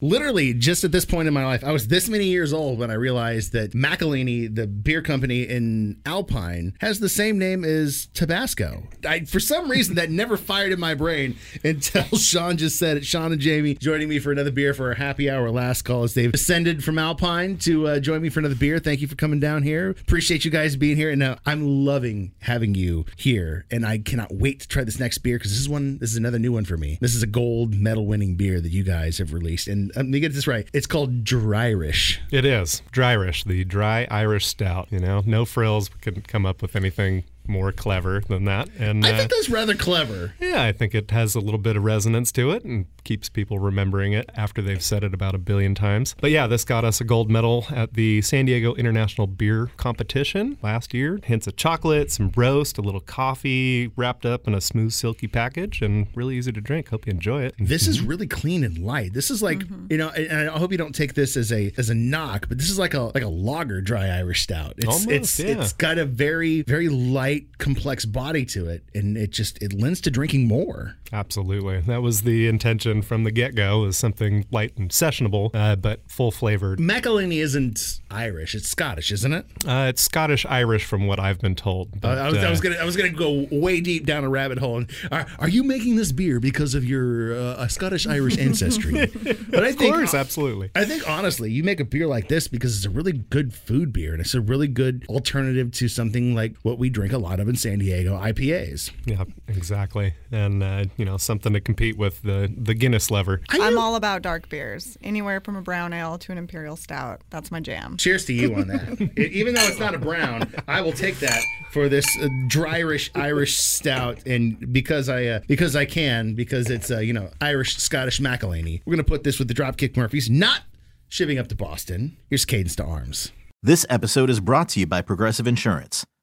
Literally, just at this point in my life, I was this many years old when I realized that Mcilhenny, the beer company in Alpine, has the same name as Tabasco. I, for some reason, that never fired in my brain until Sean just said it. Sean and Jamie joining me for another beer for our happy hour last call as they've ascended from Alpine to uh, join me for another beer. Thank you for coming down here. Appreciate you guys being here. And uh, I'm loving having you here. And I cannot wait to try this next beer because this is one, this is another new one for me. This is a gold medal winning beer that you guys have released. And let me get this right. It's called Dryrish. It is dryrish, the dry Irish stout. You know, no frills. We couldn't come up with anything more clever than that. And I uh, think that's rather clever. yeah, I think it has a little bit of resonance to it and keeps people remembering it after they've said it about a billion times. But yeah, this got us a gold medal at the San Diego International Beer Competition last year. Hints of chocolate, some roast, a little coffee wrapped up in a smooth, silky package, and really easy to drink. Hope you enjoy it. This is really clean and light. This is like you know, and I hope you don't take this as a as a knock, but this is like a like a lager dry Irish stout. It's Almost, it's yeah. it's got a very very light, complex body to it, and it just it lends to drinking more. Absolutely. That was the intention from the get go, is something light and sessionable, uh, but full flavored. Mcilhenny isn't Irish; it's Scottish, isn't it? Uh, it's Scottish Irish, from what I've been told. Uh, I, was, I uh, was gonna I was gonna go way deep down a rabbit hole. And, are, are you making this beer because of your uh, Scottish Irish ancestry? but I Of think course, absolutely. I think honestly, you make a beer like this because it's a really good food beer and it's a really good alternative to something like what we drink a lot of in San Diego IPAs. Yeah, exactly. And, uh, you know, something to compete with the, the Guinness lever. I'm all about dark beers. Anywhere from a brown ale to an imperial stout. That's my jam. Cheers to you on that. Even though it's not a brown, I will take that for this uh, dryrish Irish stout, and because I uh, because I can because it's uh, you know Irish Scottish Mcilhenny. We're gonna put this with the Dropkick Murphys, not shipping up to Boston. Here's Cadence to Arms. This episode is brought to you by Progressive Insurance.